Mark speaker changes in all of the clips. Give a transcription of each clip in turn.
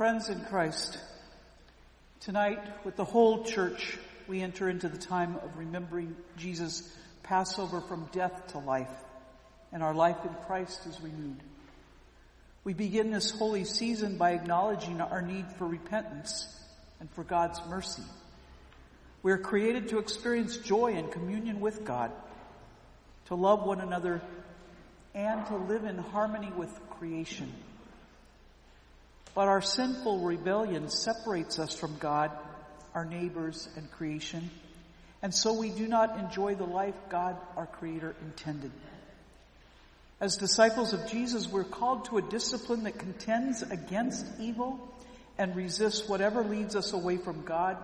Speaker 1: Friends in Christ, tonight with the whole church, we enter into the time of remembering Jesus' Passover from death to life, and our life in Christ is renewed. We begin this holy season by acknowledging our need for repentance and for God's mercy. We are created to experience joy and communion with God, to love one another, and to live in harmony with creation. But our sinful rebellion separates us from God, our neighbors, and creation, and so we do not enjoy the life God, our Creator, intended. As disciples of Jesus, we're called to a discipline that contends against evil and resists whatever leads us away from God,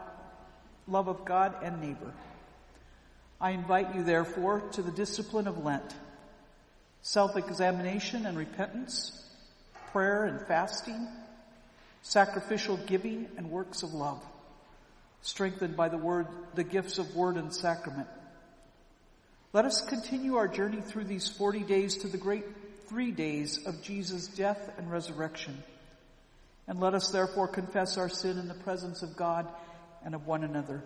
Speaker 1: love of God and neighbor. I invite you, therefore, to the discipline of Lent, self-examination and repentance, prayer and fasting, sacrificial giving and works of love, strengthened by the word, the gifts of word and sacrament. Let us continue our journey through these 40 days to the great three days of Jesus' death and resurrection. And let us therefore confess our sin in the presence of God and of one another.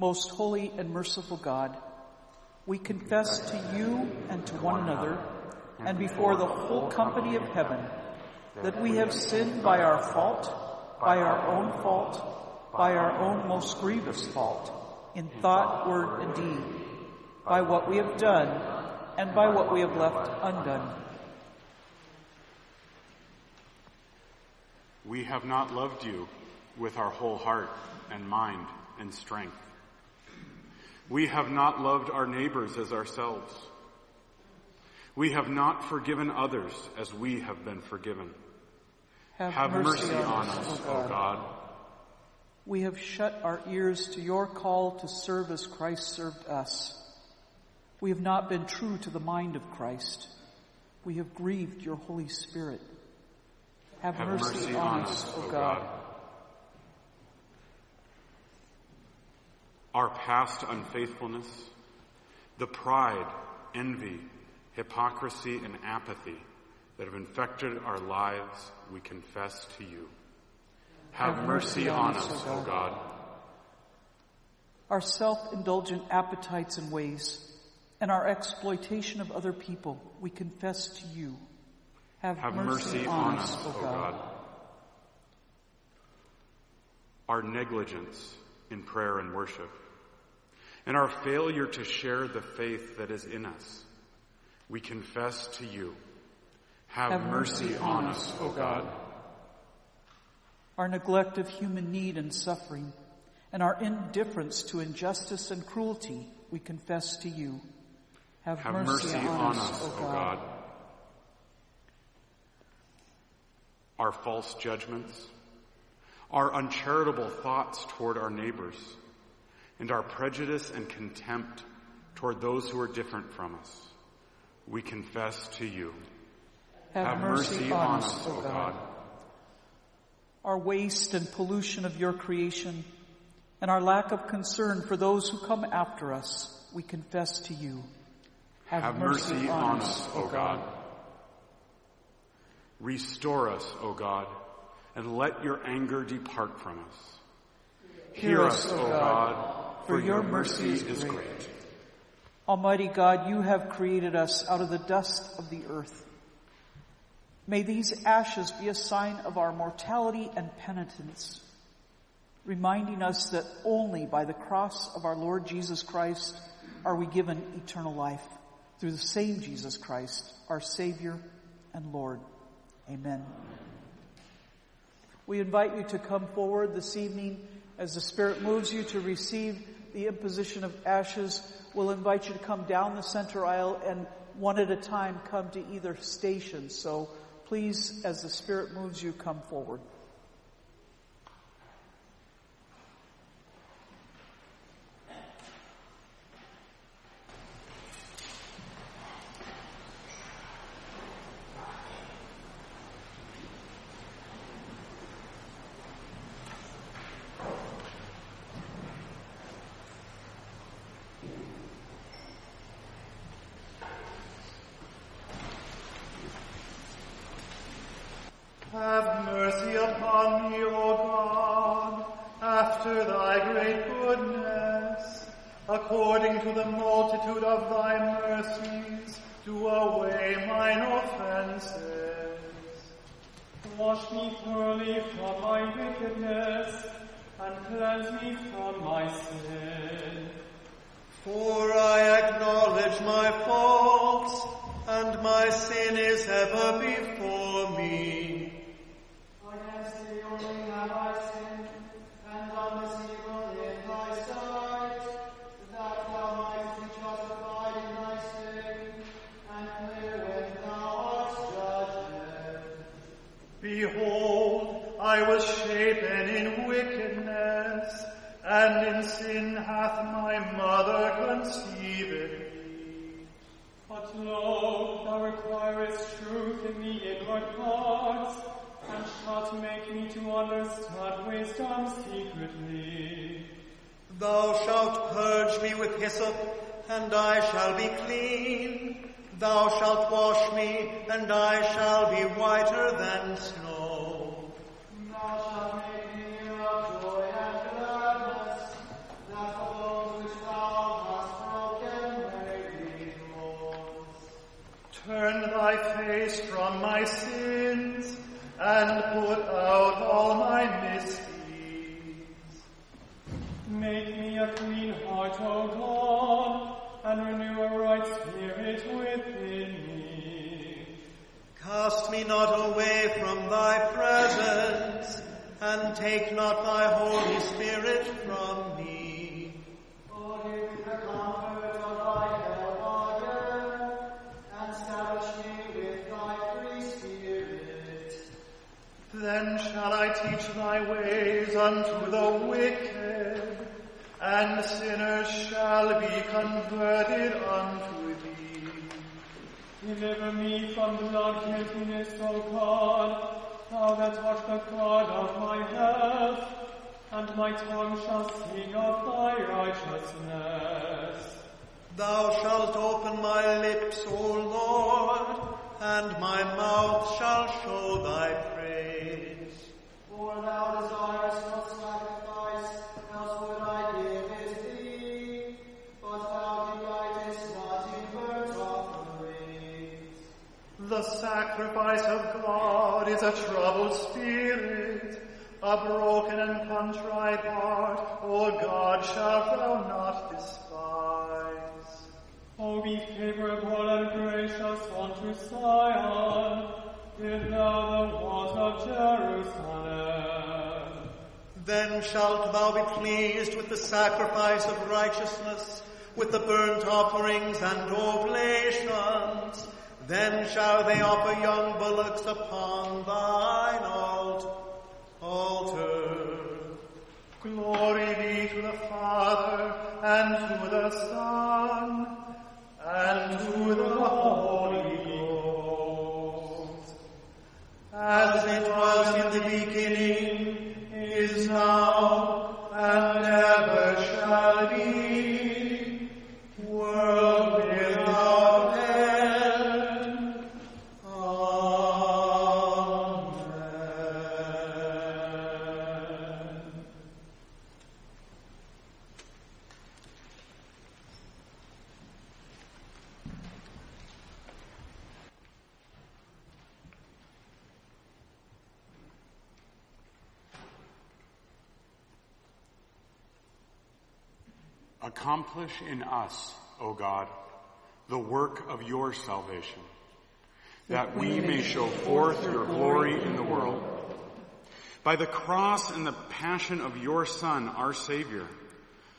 Speaker 1: Most holy and merciful God, we confess to you and to one another and before the whole company of heaven that we have sinned by our fault, by our own fault, by our own most grievous fault, in thought, word, and deed, by what we have done and by what we have left undone.
Speaker 2: We have not loved you with our whole heart and mind and strength. We have not loved our neighbors as ourselves. We have not forgiven others as we have been forgiven.
Speaker 1: Have,
Speaker 2: Have mercy,
Speaker 1: mercy
Speaker 2: on us, O God.
Speaker 1: We have shut our ears to your call to serve as Christ served us. We have not been true to the mind of Christ. We have grieved your Holy Spirit. Have,
Speaker 2: Have
Speaker 1: mercy,
Speaker 2: mercy
Speaker 1: on us, O God.
Speaker 2: Our past unfaithfulness, the pride, envy, hypocrisy, and apathy that have infected our lives, we confess to you. Have,
Speaker 1: Have
Speaker 2: mercy,
Speaker 1: mercy
Speaker 2: on us,
Speaker 1: us,
Speaker 2: O God.
Speaker 1: Our self-indulgent appetites and ways and our exploitation of other people, we confess to you. Have,
Speaker 2: Have
Speaker 1: mercy,
Speaker 2: mercy
Speaker 1: on us, O God.
Speaker 2: God. Our negligence in prayer and worship, and our failure to share the faith that is in us, we confess to you. Have,
Speaker 1: Have
Speaker 2: mercy,
Speaker 1: mercy
Speaker 2: on us,
Speaker 1: us,
Speaker 2: O God.
Speaker 1: Our neglect of human need and suffering, and our indifference to injustice and cruelty, we confess to you. Have,
Speaker 2: Have
Speaker 1: mercy, on, us,
Speaker 2: O God. Our false judgments, our uncharitable thoughts toward our neighbors, and our prejudice and contempt toward those who are different from us, we confess to you.
Speaker 1: Have, mercy, on us, O God. Our waste and pollution of your creation, and our lack of concern for those who come after us, we confess to you.
Speaker 2: Have mercy on us, O God. Restore us, O God, and let your anger depart from us. Hear us, O God, for your mercy is great.
Speaker 1: Almighty God, you have created us out of the dust of the earth. May these ashes be a sign of our mortality and penitence, reminding us that only by the cross of our Lord Jesus Christ are we given eternal life through the same Jesus Christ, our Savior and Lord. Amen. We invite you to come forward this evening as the Spirit moves you to receive the imposition of ashes. We'll invite you to come down the center aisle and one at a time come to either station. So please, as the Spirit moves you, come forward.
Speaker 3: According to the multitude of thy mercies, do away mine offenses.
Speaker 4: Wash me thoroughly from my wickedness, and cleanse me from my sin.
Speaker 3: For I acknowledge my faults, and my sin is ever before hath my mother conceived.
Speaker 4: But lo, thou requirest truth in the inward parts, and shalt make me to understand wisdom secretly.
Speaker 3: Thou shalt purge me with hyssop, and I shall be clean. Thou shalt wash me, and I shall be whiter than snow. Turn thy face from my sins, and put out all my misdeeds.
Speaker 4: Make me a clean heart, O God, and renew a right spirit within me.
Speaker 3: Cast me not away from thy presence, and take not thy Holy Spirit from me. Then shall I teach thy ways unto the wicked, and sinners shall be converted unto thee.
Speaker 4: Deliver me from blood guiltiness, O God, thou that art the God of my health, and my tongue shall sing of thy righteousness.
Speaker 3: Thou shalt open my lips, O Lord, and my mouth shall show thy praise. The sacrifice of God is a troubled spirit, a broken and contrite heart, O God, shalt thou not despise.
Speaker 4: O be favorable and gracious unto Zion, give thou the walls of Jerusalem.
Speaker 3: Then shalt thou be pleased with the sacrifice of righteousness, with the burnt offerings and oblations. Then shall they offer young bullocks upon thine alt- altar. Glory be to the Father, and to the Son, and to the Holy Ghost. As it was in the beginning, now, and
Speaker 2: Accomplish in us, O God, the work of your salvation, that we may show forth your glory in the world. By the cross and the passion of your Son, our Savior,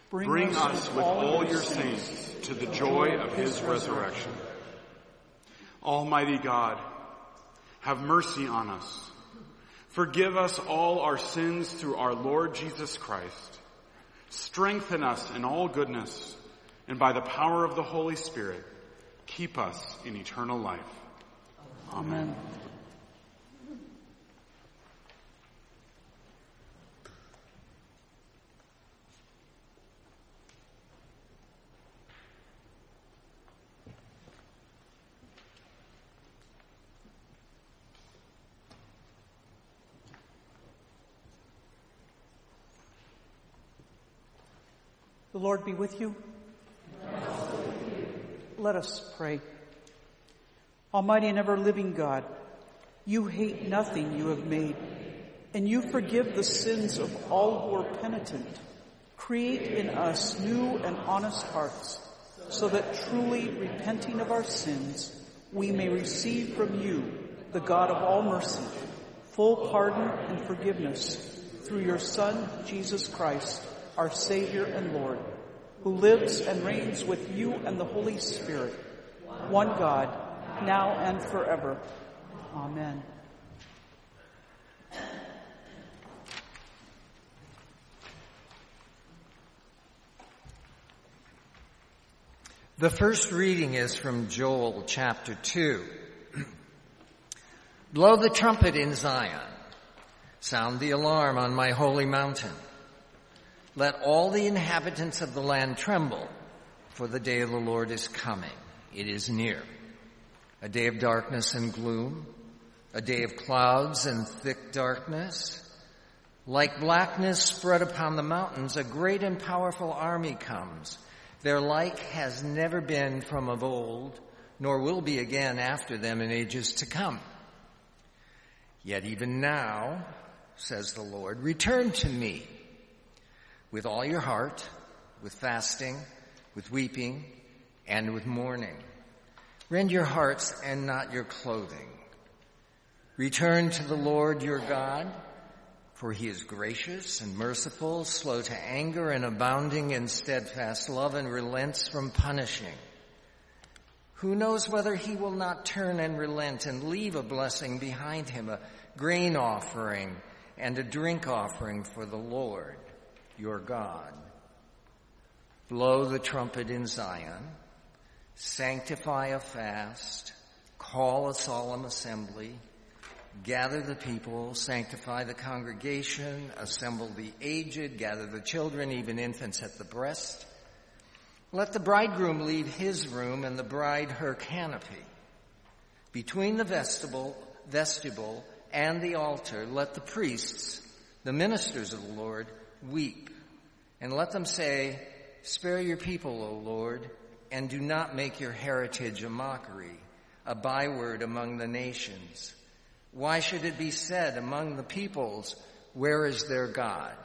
Speaker 2: bring us with all your saints to the joy of his resurrection. Almighty God, have mercy on us. Forgive us all our sins through our Lord Jesus Christ. Strengthen us in all goodness, and by the power of the Holy Spirit, keep us in eternal life.
Speaker 1: Amen. The Lord be with you. Let us pray. Almighty and ever living God, you hate nothing you have made, and you forgive the sins of all who are penitent. Create in us new and honest hearts, so that truly repenting of our sins, we may receive from you, the God of all mercy, full pardon and forgiveness through your Son, Jesus Christ, our Savior and Lord, who lives and reigns with you and the Holy Spirit, one God, now and forever. Amen.
Speaker 5: The first reading is from Joel chapter 2. Blow the trumpet in Zion. Sound the alarm on my holy mountain. Let all the inhabitants of the land tremble, for the day of the Lord is coming. It is near. A day of darkness and gloom, a day of clouds and thick darkness. Like blackness spread upon the mountains, a great and powerful army comes. Their like has never been from of old, nor will be again after them in ages to come. Yet even now, says the Lord, return to me with all your heart, with fasting, with weeping, and with mourning. Rend your hearts and not your clothing. Return to the Lord your God, for he is gracious and merciful, slow to anger and abounding in steadfast love and relents from punishing. Who knows whether he will not turn and relent and leave a blessing behind him, a grain offering and a drink offering for the Lord your God. Blow the trumpet in Zion, sanctify a fast, call a solemn assembly, gather the people, sanctify the congregation, assemble the aged, gather the children, even infants at the breast. Let the bridegroom leave his room and the bride her canopy. Between the vestibule, vestibule and the altar, let the priests, the ministers of the Lord, weep. And let them say, Spare your people, O Lord, and do not make your heritage a mockery, a byword among the nations. Why should it be said among the peoples, Where is their God?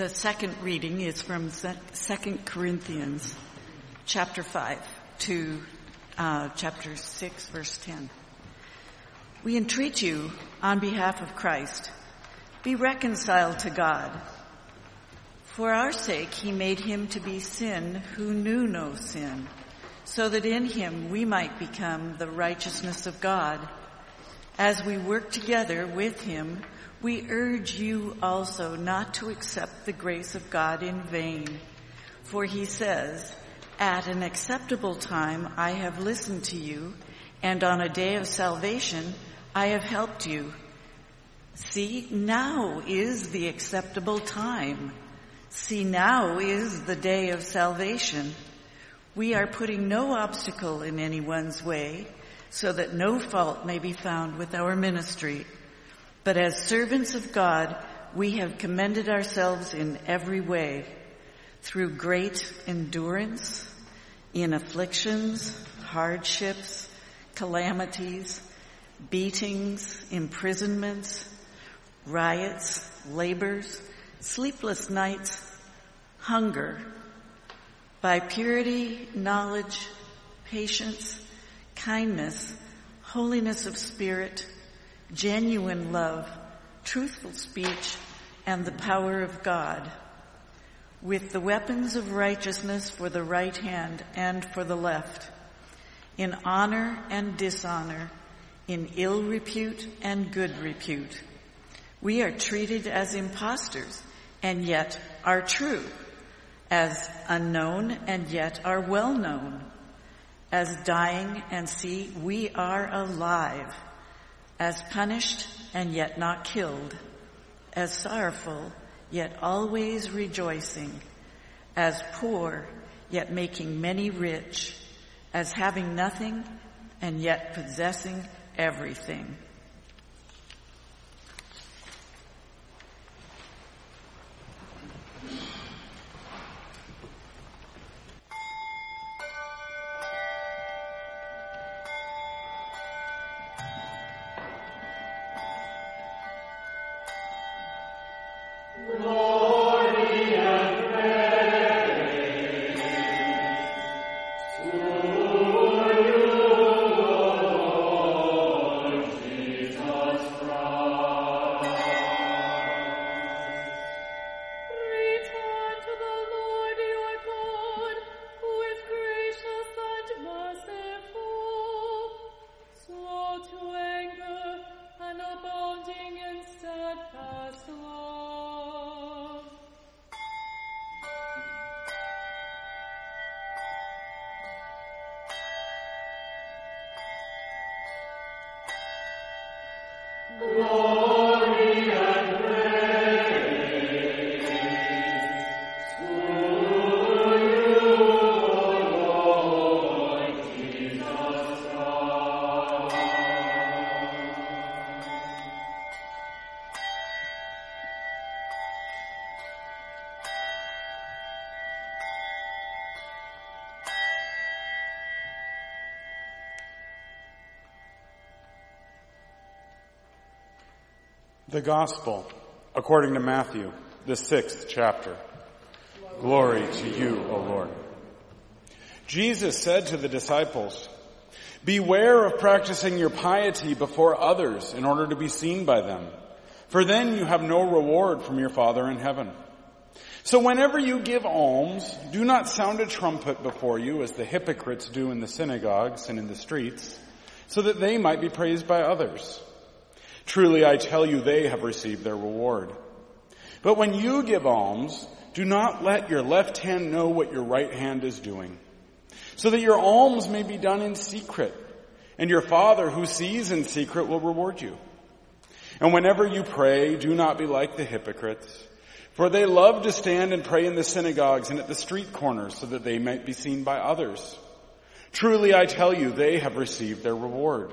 Speaker 6: The second reading is from 2 Corinthians chapter 5 to uh, chapter 6 verse 10. We entreat you on behalf of Christ, be reconciled to God. For our sake he made him to be sin who knew no sin, so that in him we might become the righteousness of God. As we work together with him, we urge you also not to accept the grace of God in vain. For he says, at an acceptable time I have listened to you, and on a day of salvation I have helped you. See, now is the acceptable time. See, now is the day of salvation. We are putting no obstacle in anyone's way so that no fault may be found with our ministry. But as servants of God, we have commended ourselves in every way through great endurance, in afflictions, hardships, calamities, beatings, imprisonments, riots, labors, sleepless nights, hunger, by purity, knowledge, patience, kindness, holiness of spirit, genuine love, truthful speech, and the power of God, with the weapons of righteousness for the right hand and for the left, in honor and dishonor, in ill repute and good repute. We are treated as impostors and yet are true, as unknown and yet are well known, as dying and see we are alive as punished and yet not killed, as sorrowful yet always rejoicing, as poor yet making many rich, as having nothing and yet possessing everything.
Speaker 2: The Gospel, according to Matthew, the sixth chapter. Glory to you, O Lord. Jesus said to the disciples, Beware of practicing your piety before others in order to be seen by them, for then you have no reward from your Father in heaven. So whenever you give alms, do not sound a trumpet before you as the hypocrites do in the synagogues and in the streets, so that they might be praised by others. Truly I tell you, they have received their reward. But when you give alms, do not let your left hand know what your right hand is doing, so that your alms may be done in secret, and your Father who sees in secret will reward you. And whenever you pray, do not be like the hypocrites, for they love to stand and pray in the synagogues and at the street corners so that they might be seen by others. Truly I tell you, they have received their reward.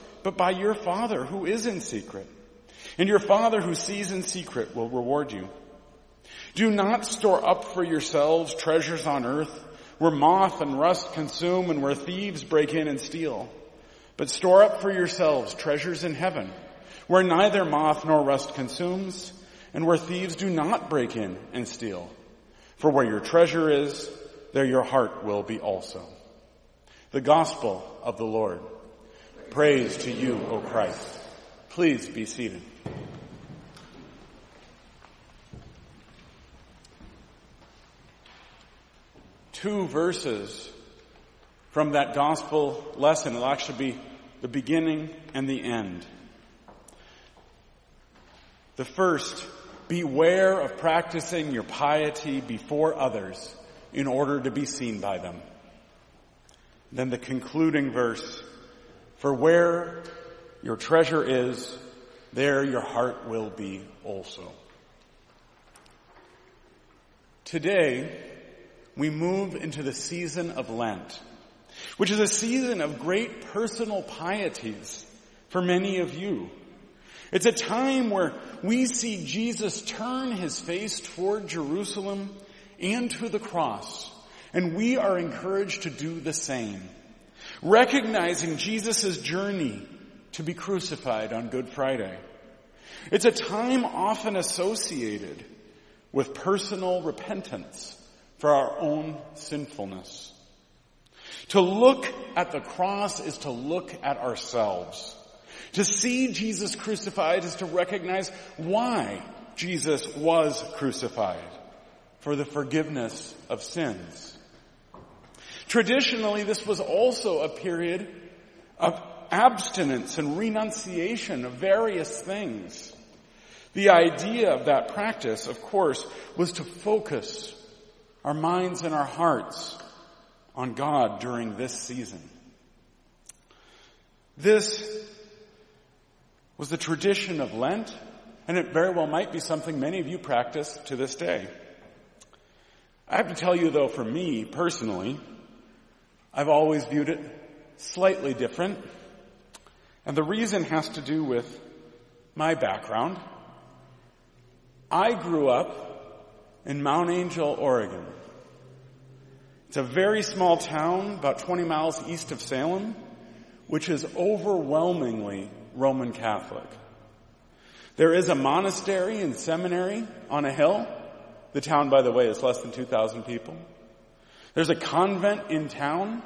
Speaker 2: but by your Father who is in secret. And your Father who sees in secret will reward you. Do not store up for yourselves treasures on earth, where moth and rust consume and where thieves break in and steal. But store up for yourselves treasures in heaven, where neither moth nor rust consumes, and where thieves do not break in and steal. For where your treasure is, there your heart will be also. The gospel of the Lord. Praise to you, O Christ. Please be seated. Two verses from that gospel lesson. It'll actually be the beginning and the end. The first, beware of practicing your piety before others in order to be seen by them. Then the concluding verse, for where your treasure is, there your heart will be also. Today, we move into the season of Lent which is a season of great personal pieties for many of you. It's a time where we see Jesus turn his face toward Jerusalem and to the cross, and we are encouraged to do the same. Recognizing Jesus' journey to be crucified on Good Friday. It's a time often associated with personal repentance for our own sinfulness. To look at the cross is to look at ourselves. To see Jesus crucified is to recognize why Jesus was crucified for the forgiveness of sins. Traditionally, this was also a period of abstinence and renunciation of various things. The idea of that practice, of course, was to focus our minds and our hearts on God during this season. This was the tradition of Lent, and it very well might be something many of you practice to this day. I have to tell you though, for me personally, I've always viewed it slightly different. And the reason has to do with my background. I grew up in Mount Angel, Oregon. It's a very small town, about 20 miles east of Salem, which is overwhelmingly Roman Catholic. There is a monastery and seminary on a hill. The town, by the way, is less than 2,000 people. There's a convent in town.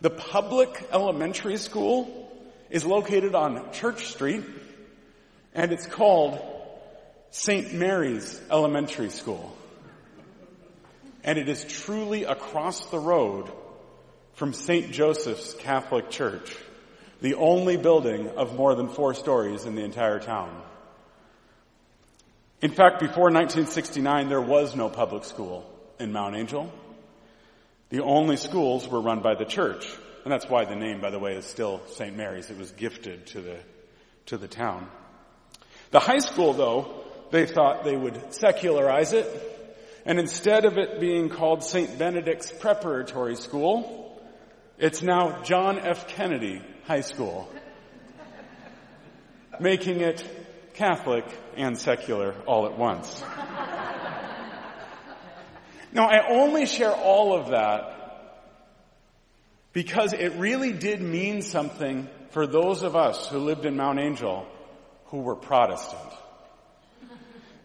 Speaker 2: The public elementary school is located on Church Street, and it's called St. Mary's Elementary School and it is truly across the road from St. Joseph's Catholic Church, the only building of more than four stories in the entire town. In fact, before 1969, there was no public school in Mount Angel. The only schools were run by the church. And that's why the name, by the way, is still St. Mary's. It was gifted to the, to the town. The high school, though, they thought they would secularize it and instead of it being called St. Benedict's Preparatory School, it's now John F. Kennedy High School, making it Catholic and secular all at once. Now, I only share all of that because it really did mean something for those of us who lived in Mount Angel who were Protestant.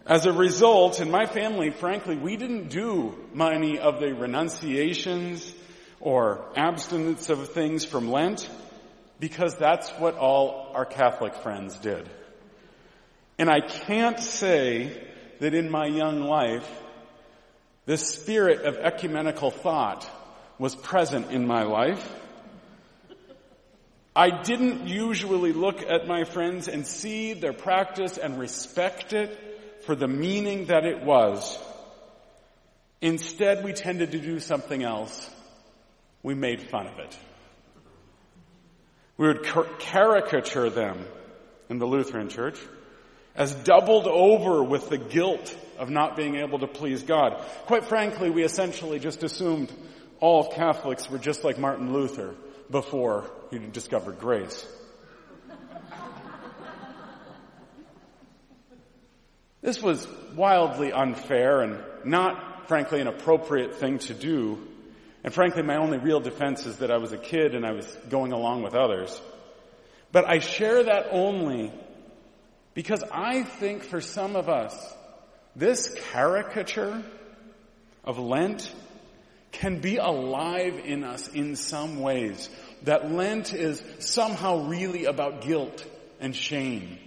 Speaker 2: As a result, in my family, frankly, we didn't do many of the renunciations or abstinence of things from Lent because that's what all our Catholic friends did. And I can't say that in my young life, the spirit of ecumenical thought was present in my life. I didn't usually look at my friends and see their practice and respect it for the meaning that it was. Instead, we tended to do something else. We made fun of it. We would caricature them in the Lutheran church, as doubled over with the guilt of not being able to please God. Quite frankly, we essentially just assumed all Catholics were just like Martin Luther before he discovered grace. This was wildly unfair and not, frankly, an appropriate thing to do. And frankly, my only real defense is that I was a kid and I was going along with others. But I share that only because I think for some of us, this caricature of Lent can be alive in us in some ways. That Lent is somehow really about guilt and shame.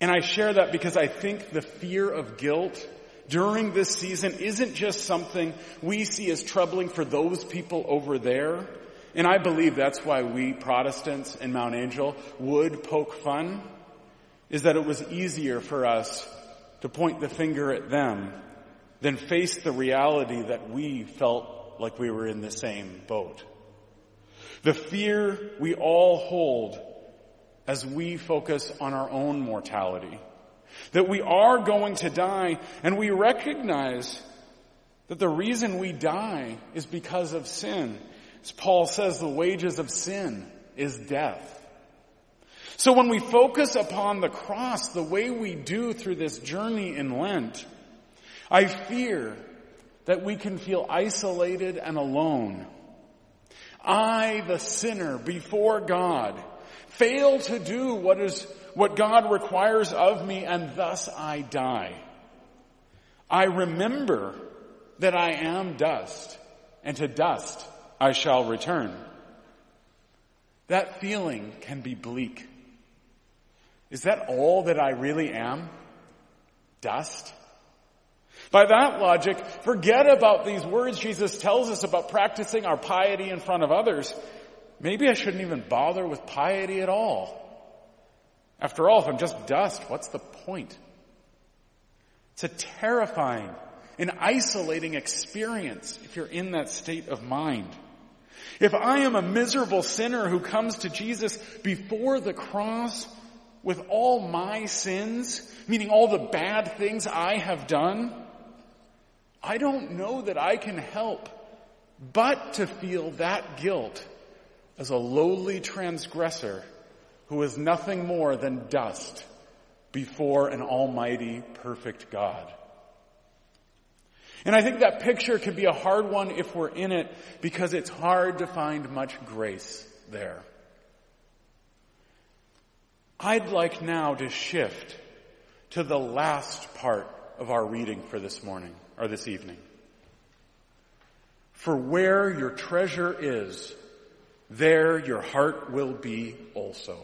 Speaker 2: And I share that because I think the fear of guilt during this season isn't just something we see as troubling for those people over there. And I believe that's why we Protestants in Mount Angel would poke fun, is that it was easier for us to point the finger at them than face the reality that we felt like we were in the same boat. The fear we all hold as we focus on our own mortality. That we are going to die and we recognize that the reason we die is because of sin. As Paul says, the wages of sin is death. So when we focus upon the cross the way we do through this journey in Lent, I fear that we can feel isolated and alone. I, the sinner before God, fail to do what is what God requires of me and thus I die. I remember that I am dust and to dust I shall return. That feeling can be bleak. Is that all that I really am? Dust? By that logic, forget about these words Jesus tells us about practicing our piety in front of others Maybe I shouldn't even bother with piety at all. After all, if I'm just dust, what's the point? It's a terrifying and isolating experience if you're in that state of mind. If I am a miserable sinner who comes to Jesus before the cross with all my sins, meaning all the bad things I have done, I don't know that I can help but to feel that guilt as a lowly transgressor who is nothing more than dust before an almighty, perfect God. And I think that picture can be a hard one if we're in it because it's hard to find much grace there. I'd like now to shift to the last part of our reading for this morning, or this evening. For where your treasure is, there your heart will be also.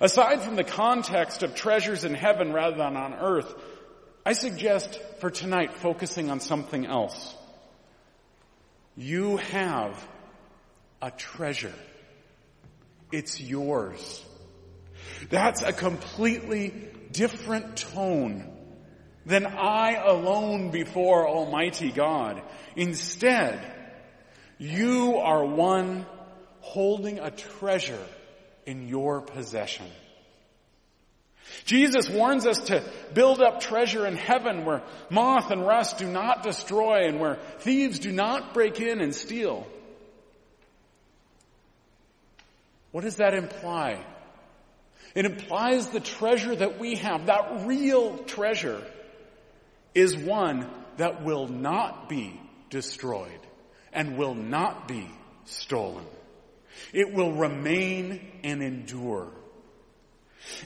Speaker 2: Aside from the context of treasures in heaven rather than on earth, I suggest for tonight focusing on something else. You have a treasure. It's yours. That's a completely different tone than I alone before Almighty God. Instead, you are one holding a treasure in your possession. Jesus warns us to build up treasure in heaven where moth and rust do not destroy and where thieves do not break in and steal. What does that imply? It implies the treasure that we have, that real treasure, is one that will not be destroyed and will not be stolen. It will remain and endure.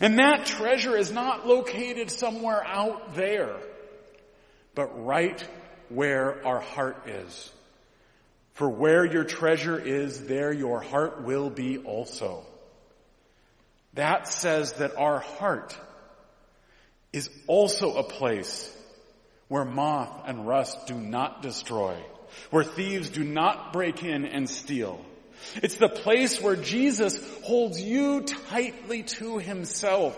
Speaker 2: And that treasure is not located somewhere out there, but right where our heart is. For where your treasure is, there your heart will be also. That says that our heart is also a place where moth and rust do not destroy where thieves do not break in and steal. It's the place where Jesus holds you tightly to himself.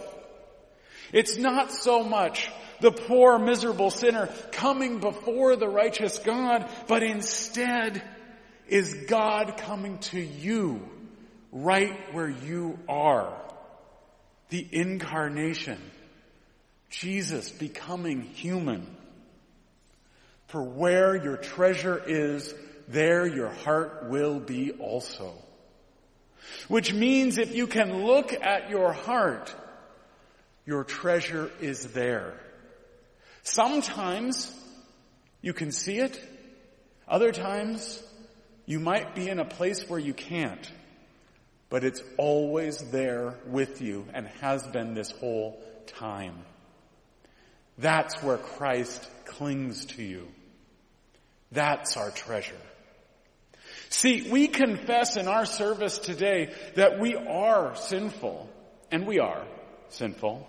Speaker 2: It's not so much the poor miserable sinner coming before the righteous God, but instead is God coming to you right where you are. The incarnation, Jesus becoming human. For where your treasure is, there your heart will be also. Which means if you can look at your heart, your treasure is there. Sometimes you can see it. Other times you might be in a place where you can't. But it's always there with you and has been this whole time. That's where Christ clings to you. That's our treasure. See, we confess in our service today that we are sinful, and we are sinful.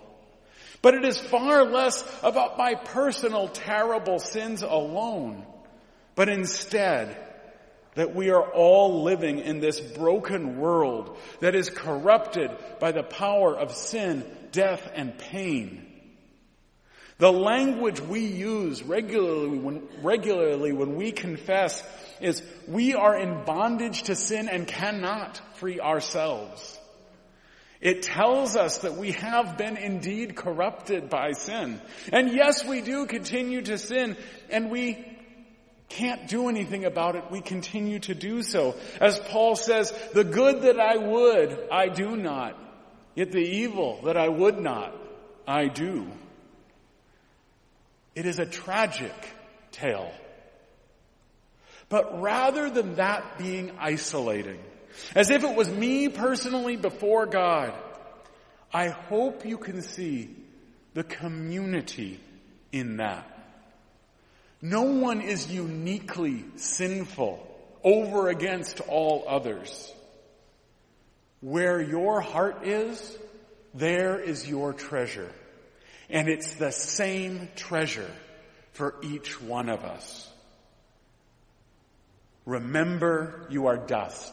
Speaker 2: But it is far less about my personal terrible sins alone, but instead that we are all living in this broken world that is corrupted by the power of sin, death, and pain. The language we use regularly when, regularly when we confess is we are in bondage to sin and cannot free ourselves. It tells us that we have been indeed corrupted by sin. And yes, we do continue to sin and we can't do anything about it. We continue to do so. As Paul says, the good that I would, I do not. Yet the evil that I would not, I do. It is a tragic tale. But rather than that being isolating, as if it was me personally before God, I hope you can see the community in that. No one is uniquely sinful over against all others. Where your heart is, there is your treasure. And it's the same treasure for each one of us. Remember you are dust,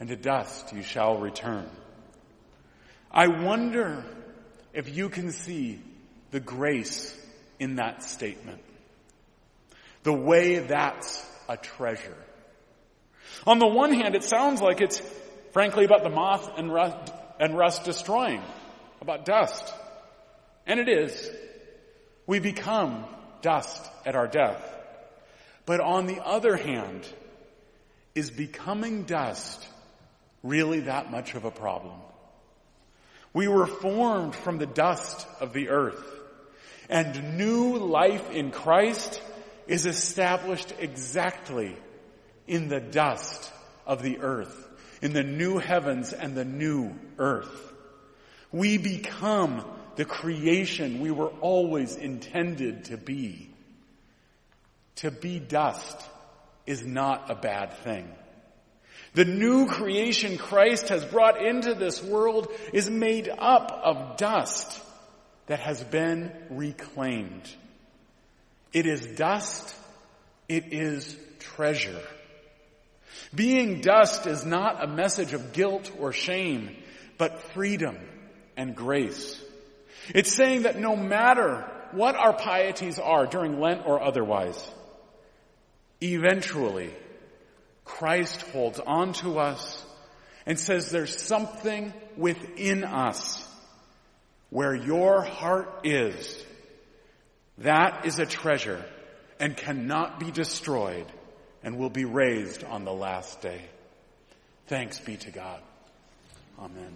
Speaker 2: and to dust you shall return. I wonder if you can see the grace in that statement. The way that's a treasure. On the one hand, it sounds like it's frankly about the moth and rust, and rust destroying, about dust. And it is. We become dust at our death. But on the other hand, is becoming dust really that much of a problem? We were formed from the dust of the earth and new life in Christ is established exactly in the dust of the earth, in the new heavens and the new earth. We become the creation we were always intended to be. To be dust is not a bad thing. The new creation Christ has brought into this world is made up of dust that has been reclaimed. It is dust. It is treasure. Being dust is not a message of guilt or shame, but freedom and grace. It's saying that no matter what our pieties are during Lent or otherwise, eventually Christ holds on to us and says there's something within us where your heart is that is a treasure and cannot be destroyed and will be raised on the last day. Thanks be to God. Amen.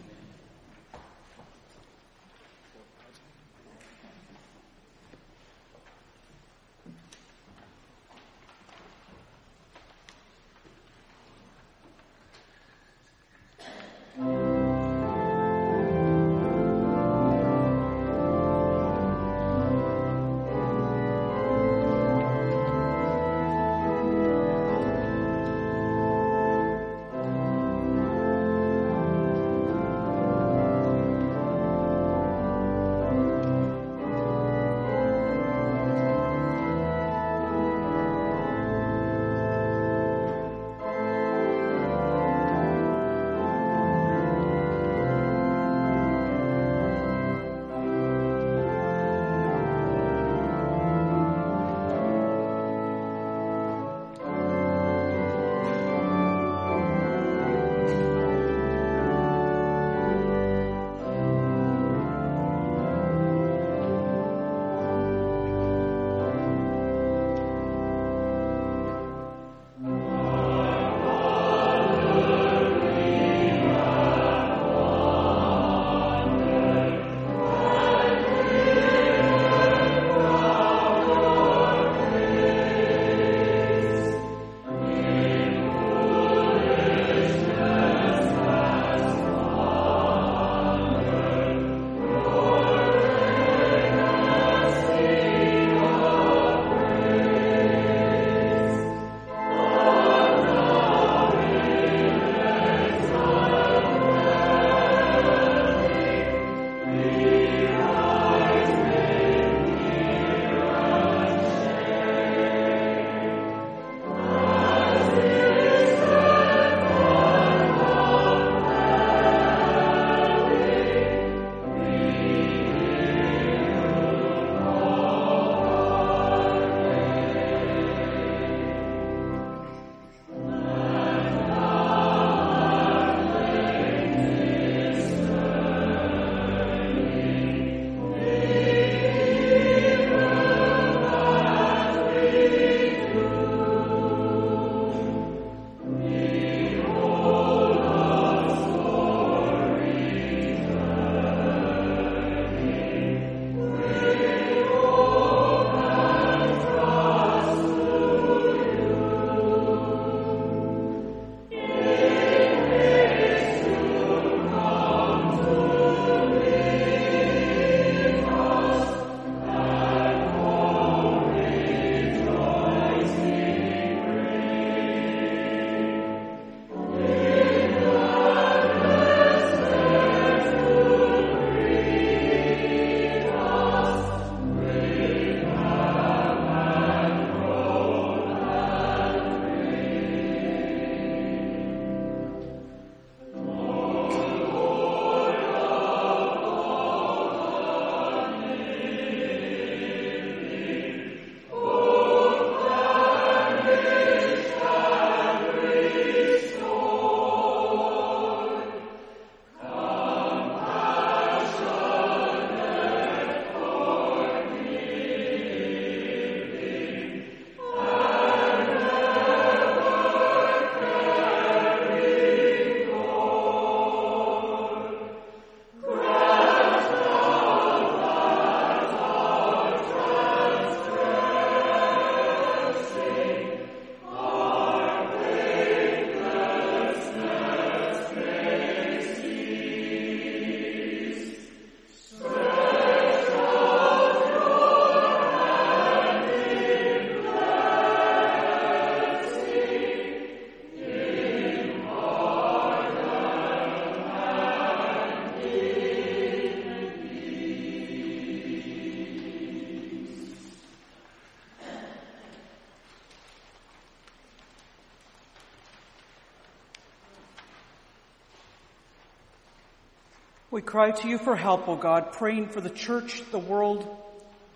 Speaker 1: We cry to you for help, O God, praying for the church, the world,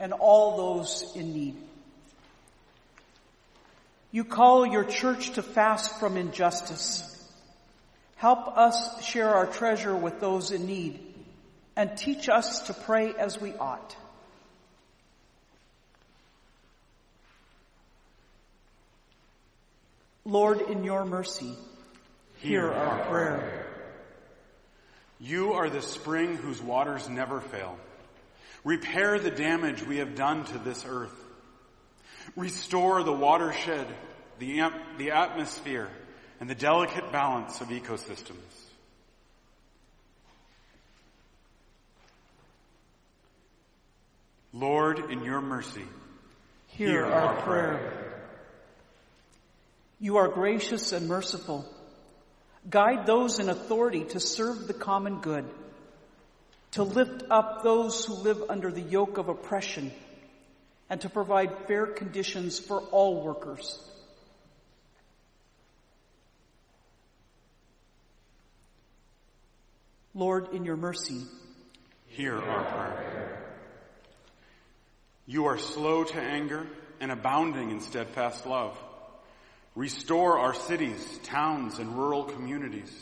Speaker 1: and all those in need. You call your church to fast from injustice. Help us share our treasure with those in need and teach us to pray as we ought. Lord, in your mercy, hear our prayer.
Speaker 2: You are the spring whose waters never fail. Repair the damage we have done to this earth. Restore the watershed, the, amp- the atmosphere, and the delicate balance of ecosystems. Lord, in your mercy,
Speaker 1: Hear,
Speaker 2: Hear
Speaker 1: our,
Speaker 2: our
Speaker 1: prayer. You are gracious and merciful. Guide those in authority to serve the common good, to lift up those who live under the yoke of oppression, and to provide fair conditions for all workers. Lord, in your mercy,
Speaker 2: hear our prayer. You are slow to anger and abounding in steadfast love. Restore our cities, towns, and rural communities.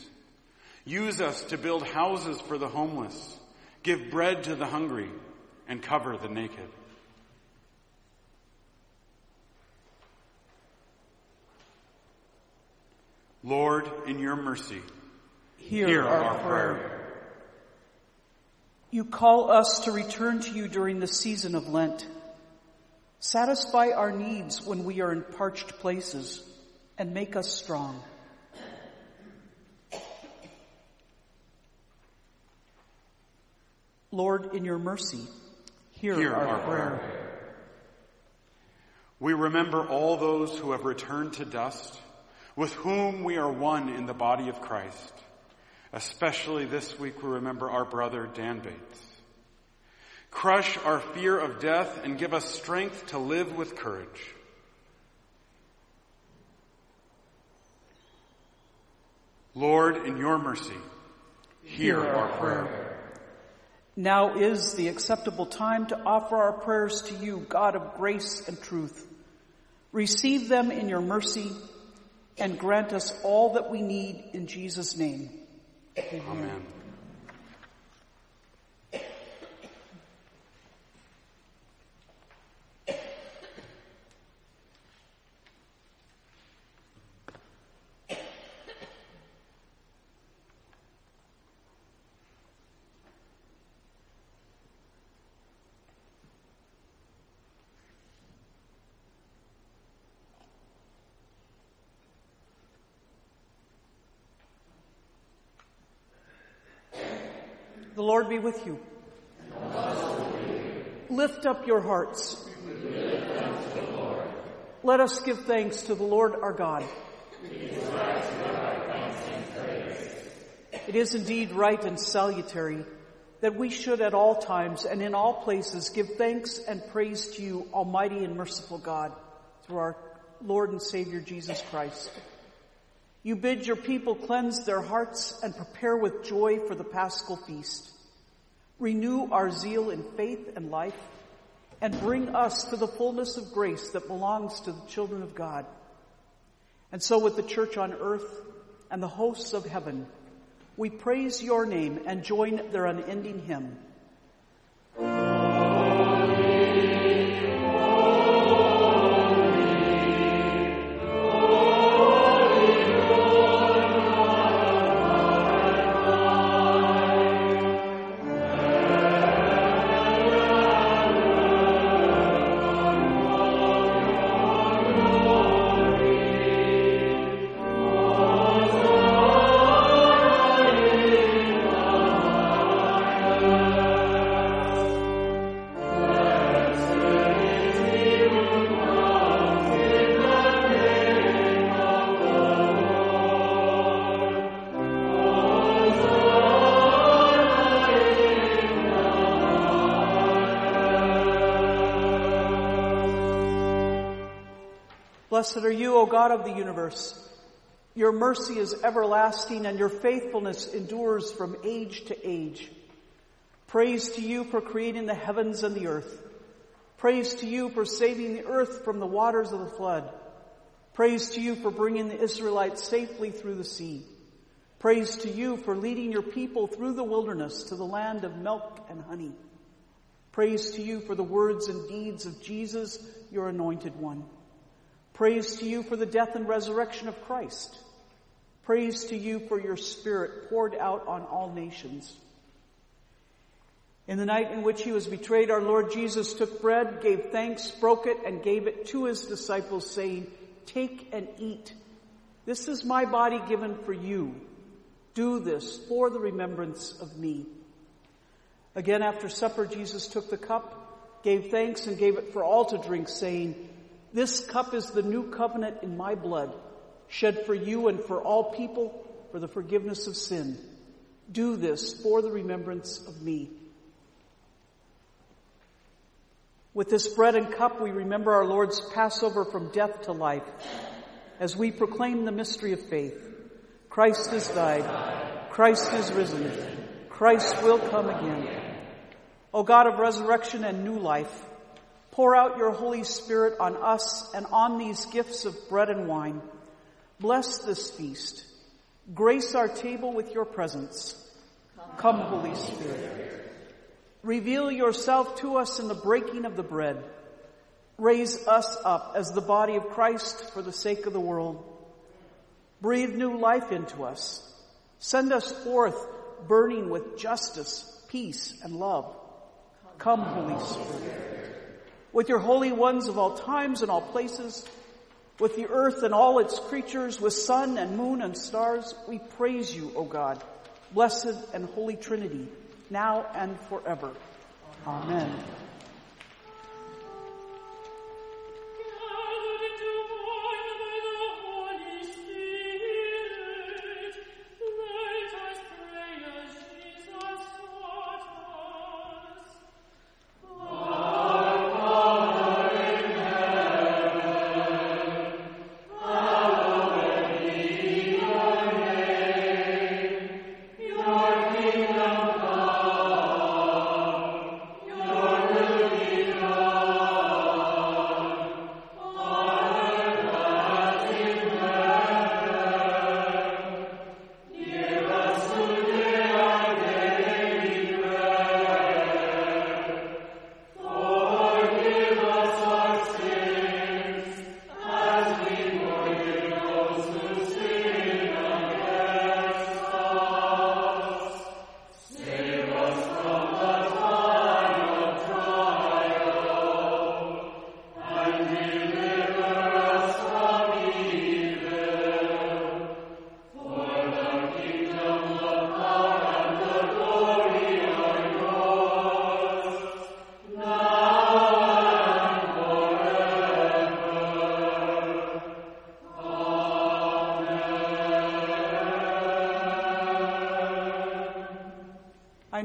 Speaker 2: Use us to build houses for the homeless, give bread to the hungry, and cover the naked. Lord, in your mercy,
Speaker 1: hear,
Speaker 2: hear
Speaker 1: our,
Speaker 2: our
Speaker 1: prayer.
Speaker 2: prayer.
Speaker 1: You call us to return to you during the season of Lent. Satisfy our needs when we are in parched places and make us strong. Lord, in your mercy, hear,
Speaker 2: Hear
Speaker 1: our,
Speaker 2: our
Speaker 1: prayer.
Speaker 2: prayer. We remember all those who have returned to dust, with whom we are one in the body of Christ. Especially this week we remember our brother Dan Bates. Crush our fear of death and give us strength to live with courage. Lord, in your mercy, hear, our prayer.
Speaker 1: Now is the acceptable time to offer our prayers to you, God of grace and truth. Receive them in your mercy and grant us all that we need in Jesus' name.
Speaker 2: Amen.
Speaker 1: The Lord be with you. Lift up your hearts. Let us give thanks to the Lord our God. It is indeed right and salutary that we should at all times and in all places give thanks and praise to you, Almighty and merciful God, through our Lord and Savior Jesus Christ. You bid your people cleanse their hearts and prepare with joy for the paschal feast. Renew our zeal in faith and life and bring us to the fullness of grace that belongs to the children of God. And so with the church on earth and the hosts of heaven, we praise your name and join their unending hymn. Blessed are you, O God of the universe. Your mercy is everlasting and your faithfulness endures from age to age. Praise to you for creating the heavens and the earth. Praise to you for saving the earth from the waters of the flood. Praise to you for bringing the Israelites safely through the sea. Praise to you for leading your people through the wilderness to the land of milk and honey. Praise to you for the words and deeds of Jesus, your anointed one. Praise to you for the death and resurrection of Christ. Praise to you for your spirit poured out on all nations. In the night in which he was betrayed, our Lord Jesus took bread, gave thanks, broke it, and gave it to his disciples, saying, Take and eat. This is my body given for you. Do this for the remembrance of me. Again, after supper, Jesus took the cup, gave thanks, and gave it for all to drink, saying, This cup is the new covenant in my blood, shed for you and for all people for the forgiveness of sin. Do this for the remembrance of me. With this bread and cup, we remember our Lord's Passover from death to life as we proclaim the mystery of faith. Christ has died. Christ is risen. Christ will come again. O God of resurrection and new life, pour out your Holy Spirit on us and on these gifts of bread and wine. Bless this feast. Grace our table with your presence. Come, Holy Spirit. Reveal yourself to us in the breaking of the bread. Raise us up as the body of Christ for the sake of the world. Breathe new life into us. Send us forth burning with justice, peace, and love. Come, Holy Spirit. With your holy ones of all times and all places, with the earth and all its creatures, with sun and moon and stars, we praise you, O God, blessed and holy Trinity now and forever. Amen.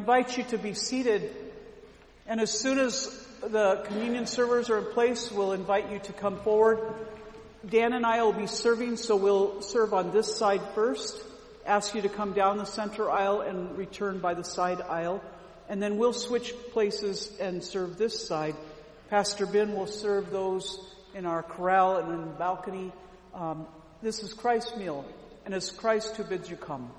Speaker 1: Invite you to be seated. And as soon as the communion servers are in place, we'll invite you to come forward. Dan and I will be serving, so we'll serve on this side first. Ask you to come down the center aisle and return by the side aisle. And then we'll switch places and serve this side. Pastor Ben will serve those in our chorale and in the balcony. Um, this is Christ's meal, and it's Christ who bids you come.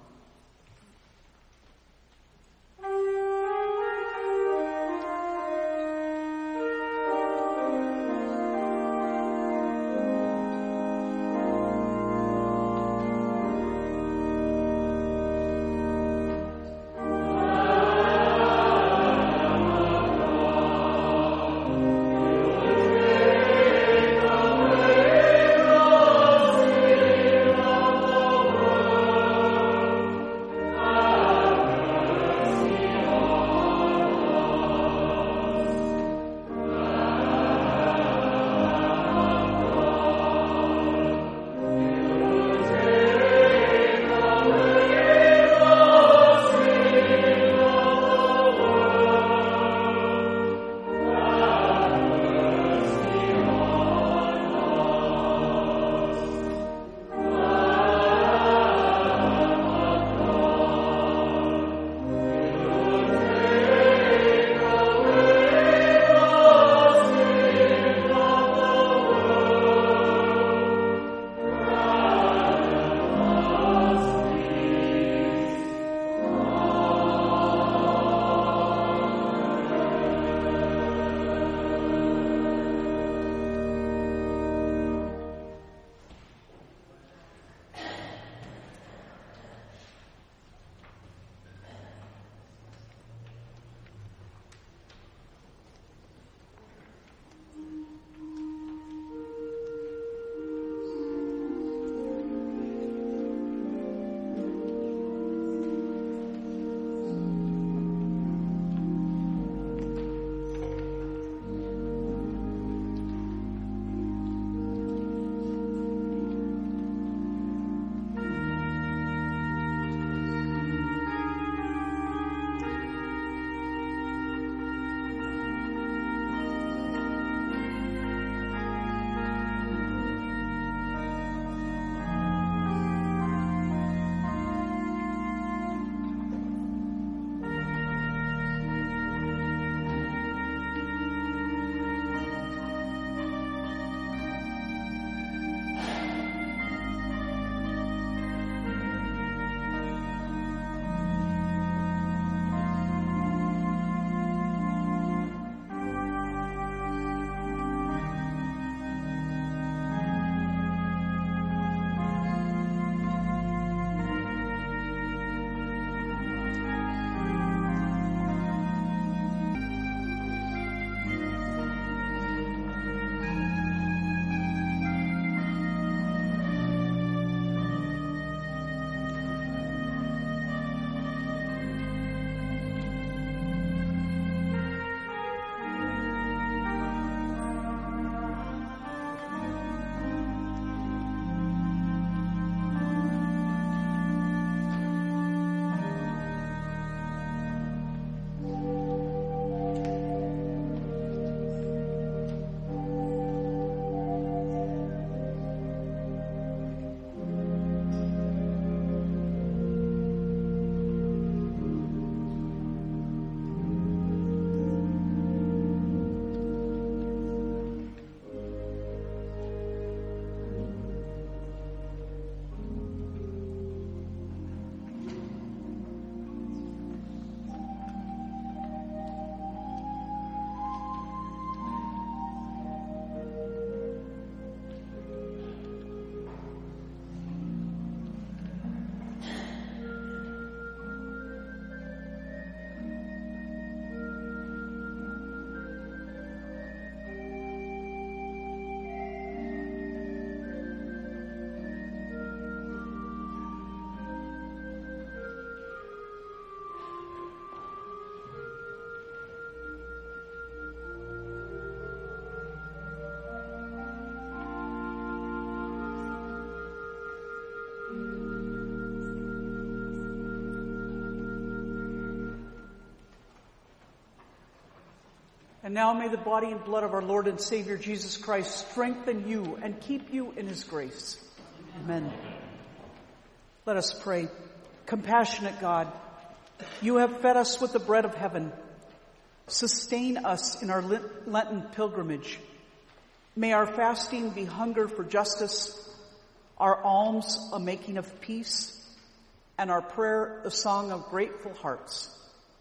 Speaker 1: And now may the body and blood of our Lord and Savior Jesus Christ strengthen you and keep you in his grace. Amen. Let us pray. Compassionate God, you have fed us with the bread of heaven. Sustain us in our Lenten pilgrimage. May our fasting be hunger for justice, our alms a making of peace, and our prayer a song of grateful hearts.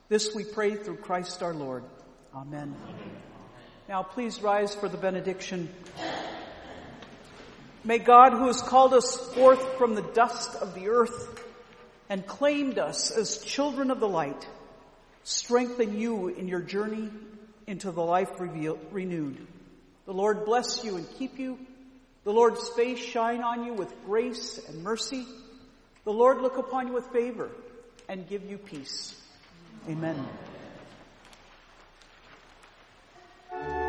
Speaker 1: This we pray through Christ our Lord. Amen. Now please rise for the benediction. May God who has called us forth from the dust of the earth and claimed us as children of the light strengthen you in your journey into the life revealed, renewed. The Lord bless you and keep you. The Lord's face shine on you with grace and mercy. The Lord look upon you with favor and give you peace. Amen thank you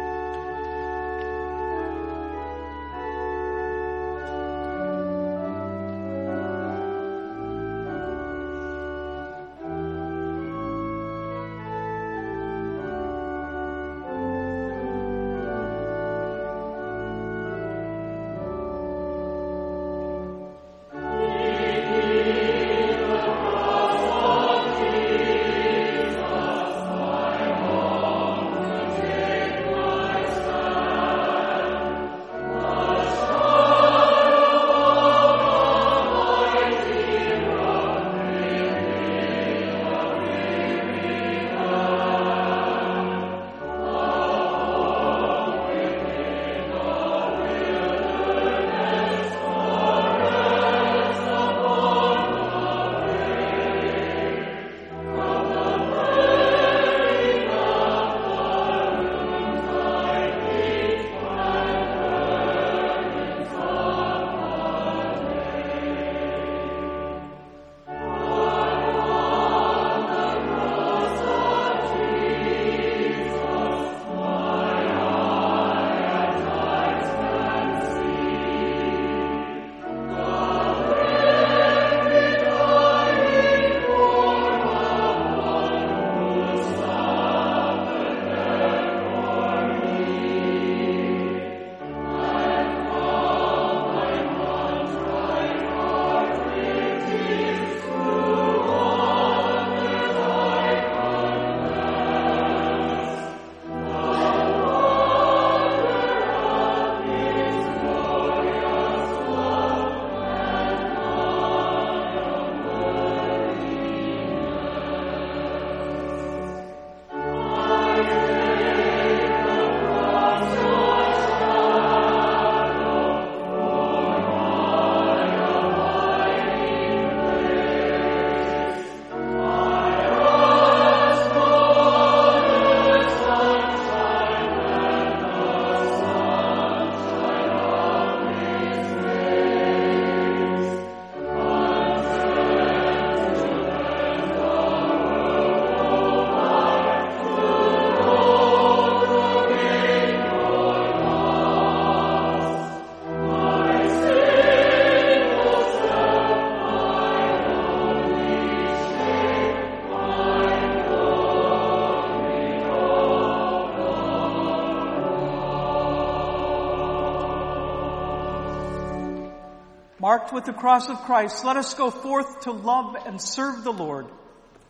Speaker 1: Marked with the cross of Christ, let us go forth to love and serve the Lord.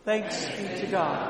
Speaker 1: Thanks be to God.